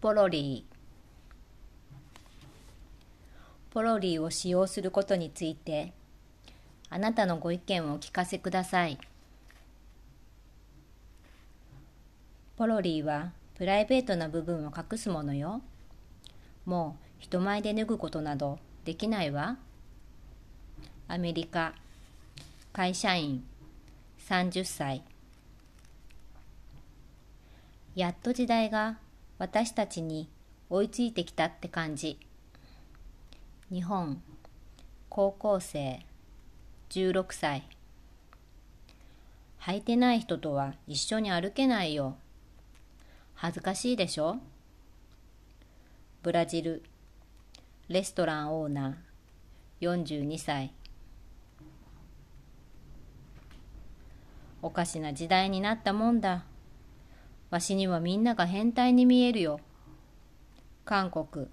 ポロリ。ーポロリーを使用することについてあなたのご意見をお聞かせください。ポロリーはプライベートな部分を隠すものよ。もう人前で脱ぐことなどできないわ。アメリカ会社員30歳。やっと時代が私たちに追いついてきたって感じ。日本高校生16歳。履いてない人とは一緒に歩けないよ。恥ずかしいでしょ？ブラジルレストランオーナー42歳。おかしな時代になったもんだ。わしにはみんなが変態に見えるよ。韓国、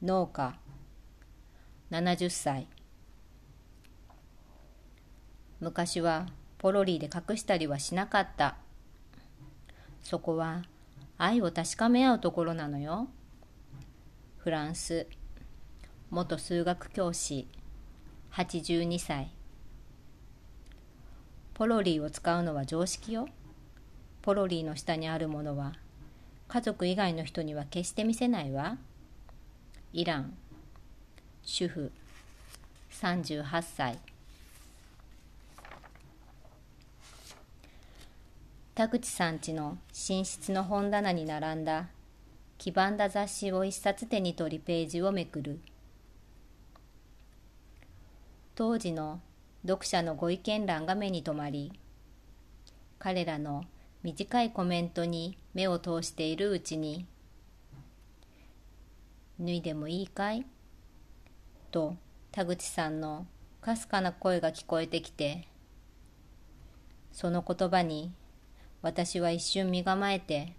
農家、70歳。昔はポロリーで隠したりはしなかった。そこは愛を確かめ合うところなのよ。フランス、元数学教師、82歳。ポロリーを使うのは常識よ。ポロリーの下にあるものは家族以外の人には決して見せないわ。イラン。主婦。38歳。田口さん家の寝室の本棚に並んだ黄ばんだ雑誌を一冊手に取りページをめくる。当時の読者のご意見欄が目に留まり彼らの短いコメントに目を通しているうちに「脱いでもいいかい?」と田口さんのかすかな声が聞こえてきてその言葉に私は一瞬身構えて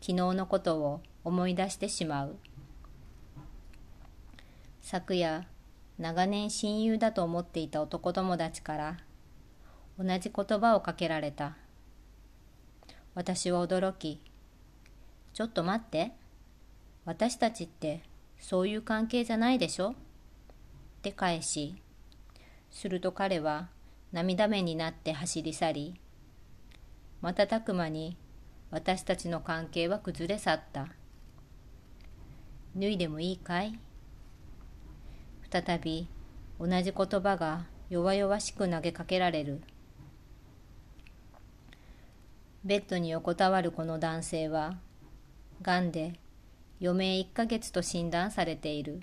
昨日のことを思い出してしまう昨夜長年親友だと思っていた男友達から同じ言葉をかけられた私は驚き、ちょっと待って。私たちってそういう関係じゃないでしょ？って返し、すると彼は涙目になって走り去り、瞬く間に私たちの関係は崩れ去った。脱いでもいいかい？再び同じ言葉が弱々しく投げかけられる。ベッドに横たわるこの男性は、がんで余命1ヶ月と診断されている。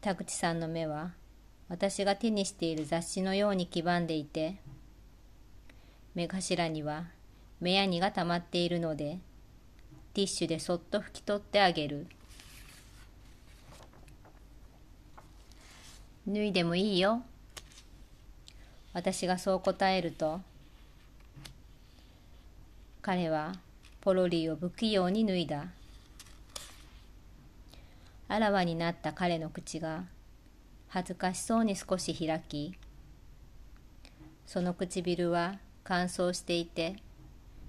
田口さんの目は、私が手にしている雑誌のように黄ばんでいて、目頭には目やにが溜まっているので、ティッシュでそっと拭き取ってあげる。脱いでもいいよ。私がそう答えると彼はポロリーを不器用に脱いだ。あらわになった彼の口が恥ずかしそうに少し開きその唇は乾燥していて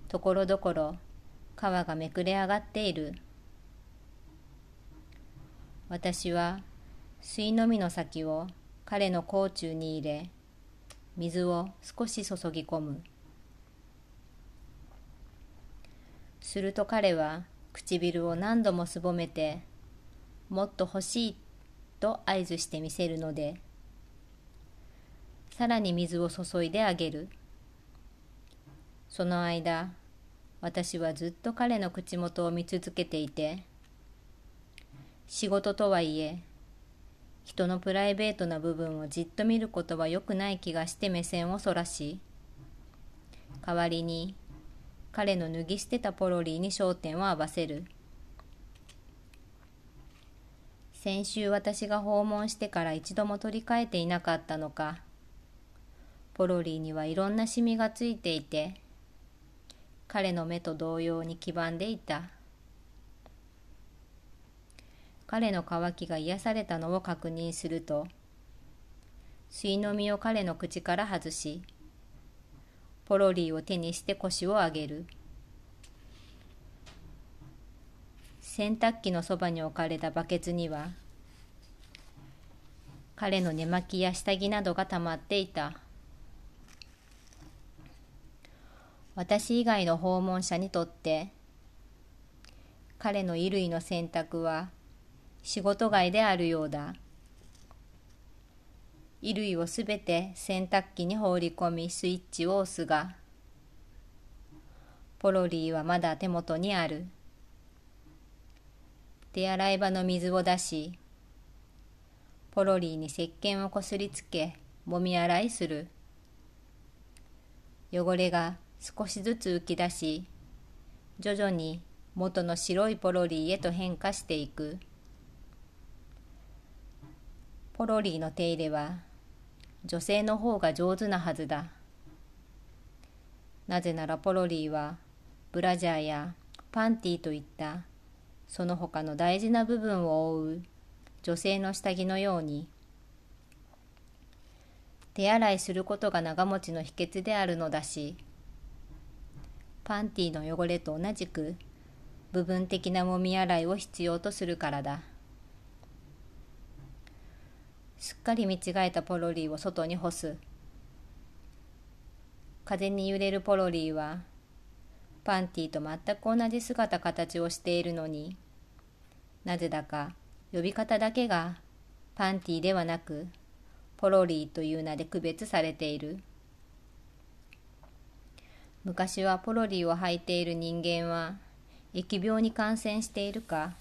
ところどころ皮がめくれ上がっている。私は水飲みの先を彼の甲冑に入れ水を少し注ぎ込む。すると彼は唇を何度もすぼめてもっと欲しいと合図してみせるのでさらに水を注いであげる。その間私はずっと彼の口元を見続けていて仕事とはいえ人のプライベートな部分をじっと見ることは良くない気がして目線をそらし代わりに彼の脱ぎ捨てたポロリーに焦点を合わせる。先週私が訪問してから一度も取り替えていなかったのかポロリーにはいろんなシミがついていて彼の目と同様に黄ばんでいた。彼の渇きが癒されたのを確認すると、水の実を彼の口から外し、ポロリーを手にして腰を上げる。洗濯機のそばに置かれたバケツには彼の寝巻きや下着などがたまっていた。私以外の訪問者にとって彼の衣類の洗濯は仕事外であるようだ。衣類をすべて洗濯機に放り込みスイッチを押すがポロリーはまだ手元にある。手洗い場の水を出しポロリーに石鹸をこすりつけもみ洗いする。汚れが少しずつ浮き出し徐々に元の白いポロリーへと変化していく。ポロリーの手入れは女性の方が上手なはずだなぜならポロリーはブラジャーやパンティといったその他の大事な部分を覆う女性の下着のように手洗いすることが長持ちの秘訣であるのだしパンティの汚れと同じく部分的なもみ洗いを必要とするからだ。すっかり見違えたポロリーを外に干す。風に揺れるポロリーはパンティと全く同じ姿形をしているのになぜだか呼び方だけがパンティではなくポロリーという名で区別されている。昔はポロリーを履いている人間は疫病に感染しているか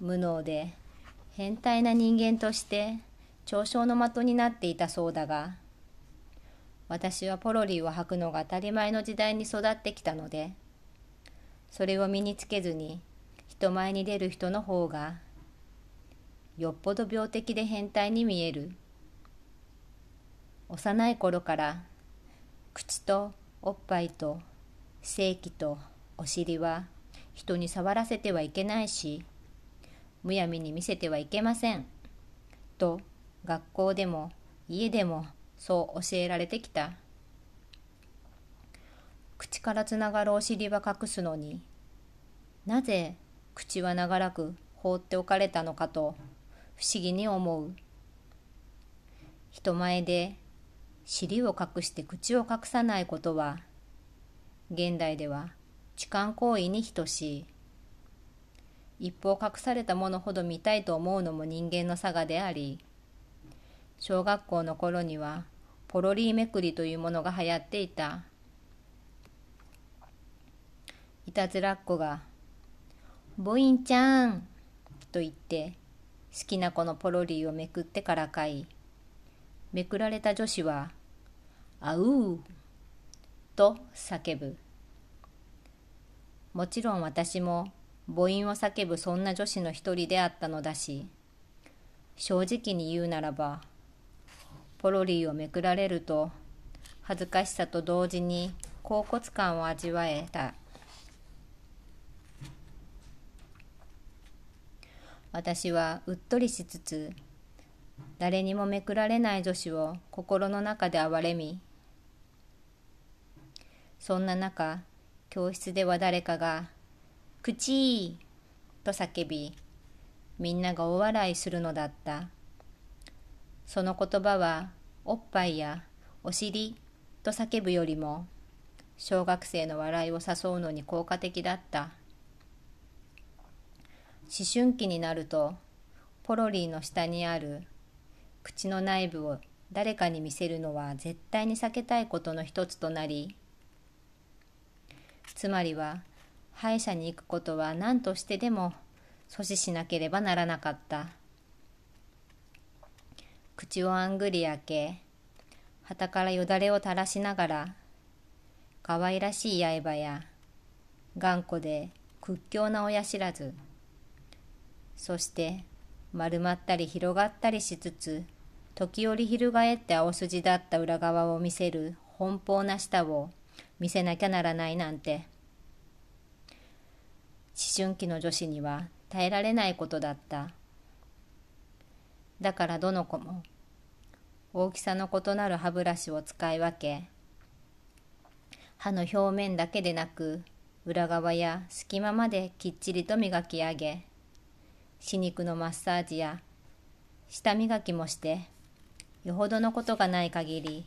無能で変態な人間として嘲笑の的になっていたそうだが私はポロリーを履くのが当たり前の時代に育ってきたのでそれを身につけずに人前に出る人の方がよっぽど病的で変態に見える。幼い頃から口とおっぱいと性器とお尻は人に触らせてはいけないしむやみに見せてはいけませんと学校でも家でもそう教えられてきた。口からつながるお尻は隠すのになぜ口は長らく放っておかれたのかと不思議に思う。人前で尻を隠して口を隠さないことは現代では痴漢行為に等しい。一方隠されたものほど見たいと思うのも人間の差がであり小学校の頃にはポロリーめくりというものが流行っていた。いたずらっ子が「ボインちゃん」と言って好きな子のポロリーをめくってからかい。めくられた女子は「あう」と叫ぶ。もちろん私も母音を叫ぶそんな女子の一人であったのだし正直に言うならばポロリをめくられると恥ずかしさと同時に恍惚感を味わえた私はうっとりしつつ誰にもめくられない女子を心の中で憐れみそんな中教室では誰かが「口!」と叫びみんなが大笑いするのだったその言葉はおっぱいやお尻と叫ぶよりも小学生の笑いを誘うのに効果的だった思春期になるとポロリーの下にある口の内部を誰かに見せるのは絶対に避けたいことの一つとなりつまりは歯医者に行くことは何としてでも阻止しなければならなかった。口をあんぐり開け旗からよだれを垂らしながら可愛らしい刃や頑固で屈強な親知らずそして丸まったり広がったりしつつ時折翻って青筋だった裏側を見せる奔放な舌を見せなきゃならないなんて。思春期の女子には耐えられないことだった。だからどの子も大きさの異なる歯ブラシを使い分け歯の表面だけでなく裏側や隙間まできっちりと磨き上げ歯肉のマッサージや舌磨きもしてよほどのことがない限り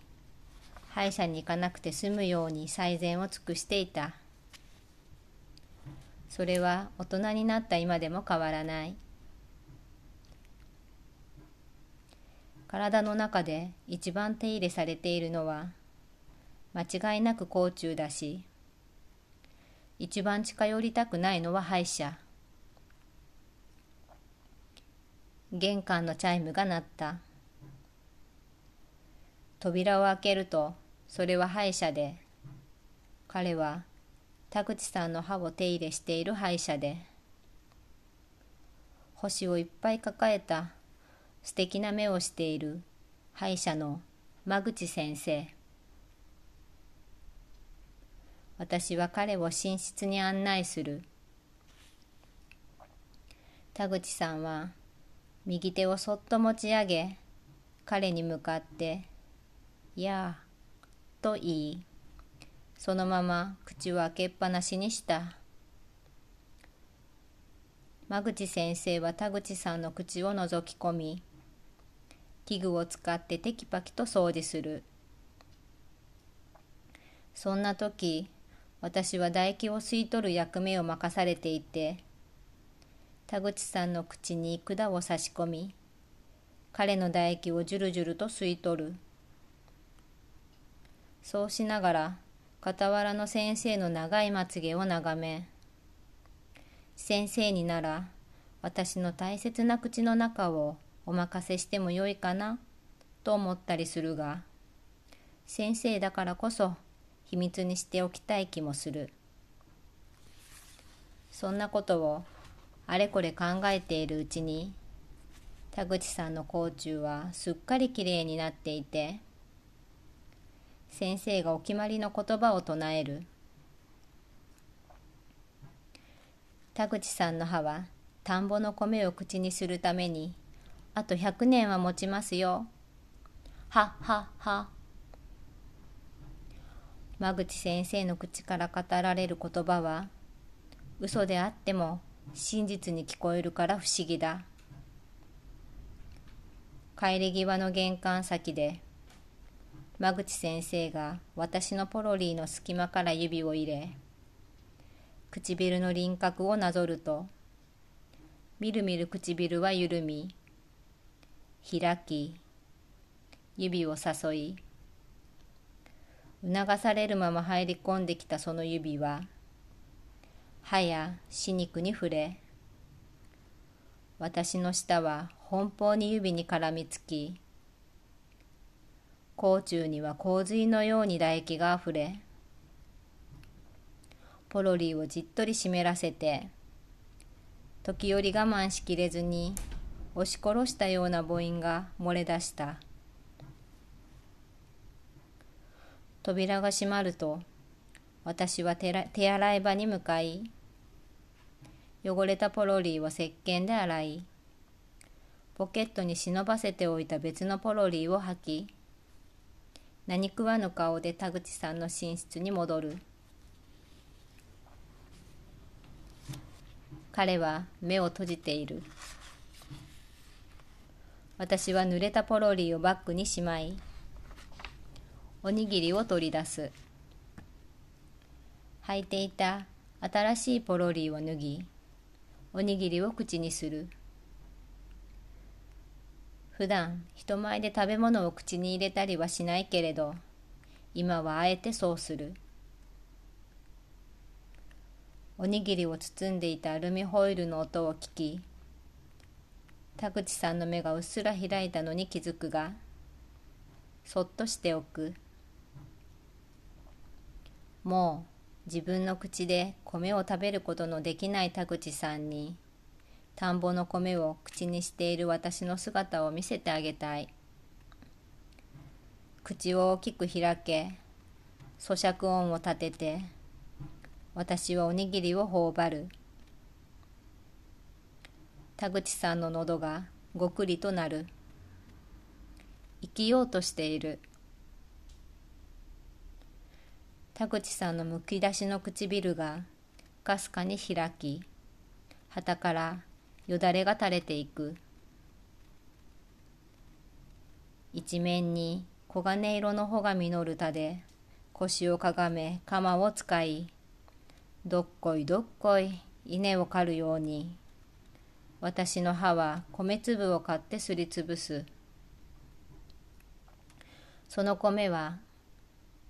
歯医者に行かなくて済むように最善を尽くしていた。それは大人になった今でも変わらない。体の中で一番手入れされているのは間違いなく甲虫だし一番近寄りたくないのは歯医者。玄関のチャイムが鳴った。扉を開けるとそれは歯医者で彼は田口さんの歯を手入れしている歯医者で星をいっぱい抱えた素敵な目をしている。歯医者の間口先生。私は彼を寝室に案内する。田口さんは右手をそっと持ち上げ彼に向かって「やあ」と言いそのまま口を開けっぱなしにした。間口先生は田口さんの口を覗き込み器具を使ってテキパキと掃除する。そんな時私は唾液を吸い取る役目を任されていて田口さんの口に管を差し込み彼の唾液をじゅるじゅると吸い取る。そうしながら傍らの先生の長いまつげを眺め先生になら私の大切な口の中をお任せしてもよいかなと思ったりするが先生だからこそ秘密にしておきたい気もする。そんなことをあれこれ考えているうちに田口さんの甲虫はすっかりきれいになっていて先生がお決まりの言葉を唱える。田口さんの歯は田んぼの米を口にするためにあと100年は持ちますよ。ははは。間口先生の口から語られる言葉は嘘であっても真実に聞こえるから不思議だ帰り際の玄関先で間口先生が私のポロリーの隙間から指を入れ唇の輪郭をなぞるとみるみる唇は緩み開き指を誘い促されるまま入り込んできたその指は歯や歯肉に触れ私の舌は奔放に指に絡みつき甲虫には洪水のように唾液があふれポロリーをじっとり湿らせて時折我慢しきれずに押し殺したような母音が漏れ出した扉が閉まると私は手洗い場に向かい汚れたポロリーを石鹸で洗いポケットに忍ばせておいた別のポロリーを吐き何食わぬ顔で田口さんの寝室に戻る彼は目を閉じている。私は濡れたポロリをバッグにしまいおにぎりを取り出す。履いていた新しいポロリを脱ぎおにぎりを口にする。普段人前で食べ物を口に入れたりはしないけれど今はあえてそうする。おにぎりを包んでいたアルミホイルの音を聞き田口さんの目がうっすら開いたのに気づくがそっとしておく。もう自分の口で米を食べることのできない田口さんに田んぼの米を口にしている私の姿を見せてあげたい。口を大きく開け咀嚼音を立てて私はおにぎりを頬張る。田口さんの喉がごくりとなる。生きようとしている。田口さんのむき出しの唇がかすかに開き旗からよだれが垂れていく。一面に黄金色の穂が実る田で腰をかがめ鎌を使いどっこいどっこい稲を刈るように私の歯は米粒を買ってすりつぶす。その米は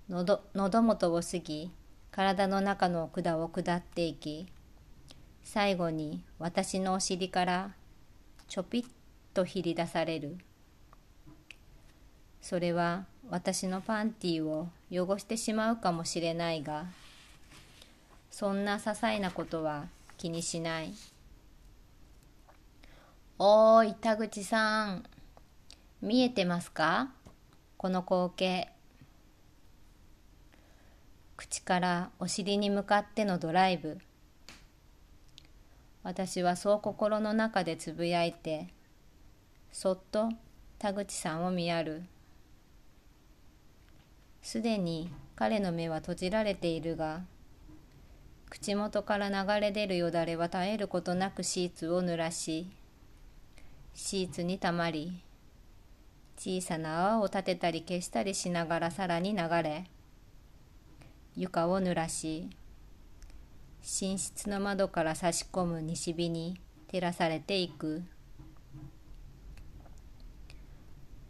喉元を過ぎ体の中の管を下っていき最後に私のお尻からちょぴっとひり出される。それは私のパンティーを汚してしまうかもしれないがそんな些細なことは気にしない。おーい田口さん。見えてますか？この光景。口からお尻に向かってのドライブ。私はそう心の中でつぶやいてそっと田口さんを見やる。すでに彼の目は閉じられているが口元から流れ出るよだれは絶えることなくシーツを濡らしシーツにたまり小さな泡を立てたり消したりしながらさらに流れ床を濡らし寝室の窓から差し込む西日に照らされていく。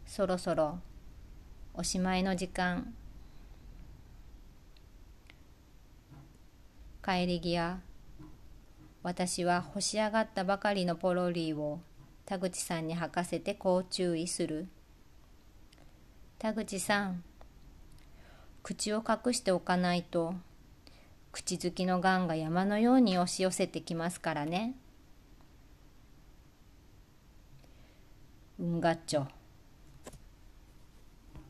そろそろおしまいの時間。帰り際私は干し上がったばかりのポロリーを田口さんに吐かせてこう注意する田口さん口を隠しておかないと口づきのがんが山のように押し寄せてきますからね。うんがっちょ。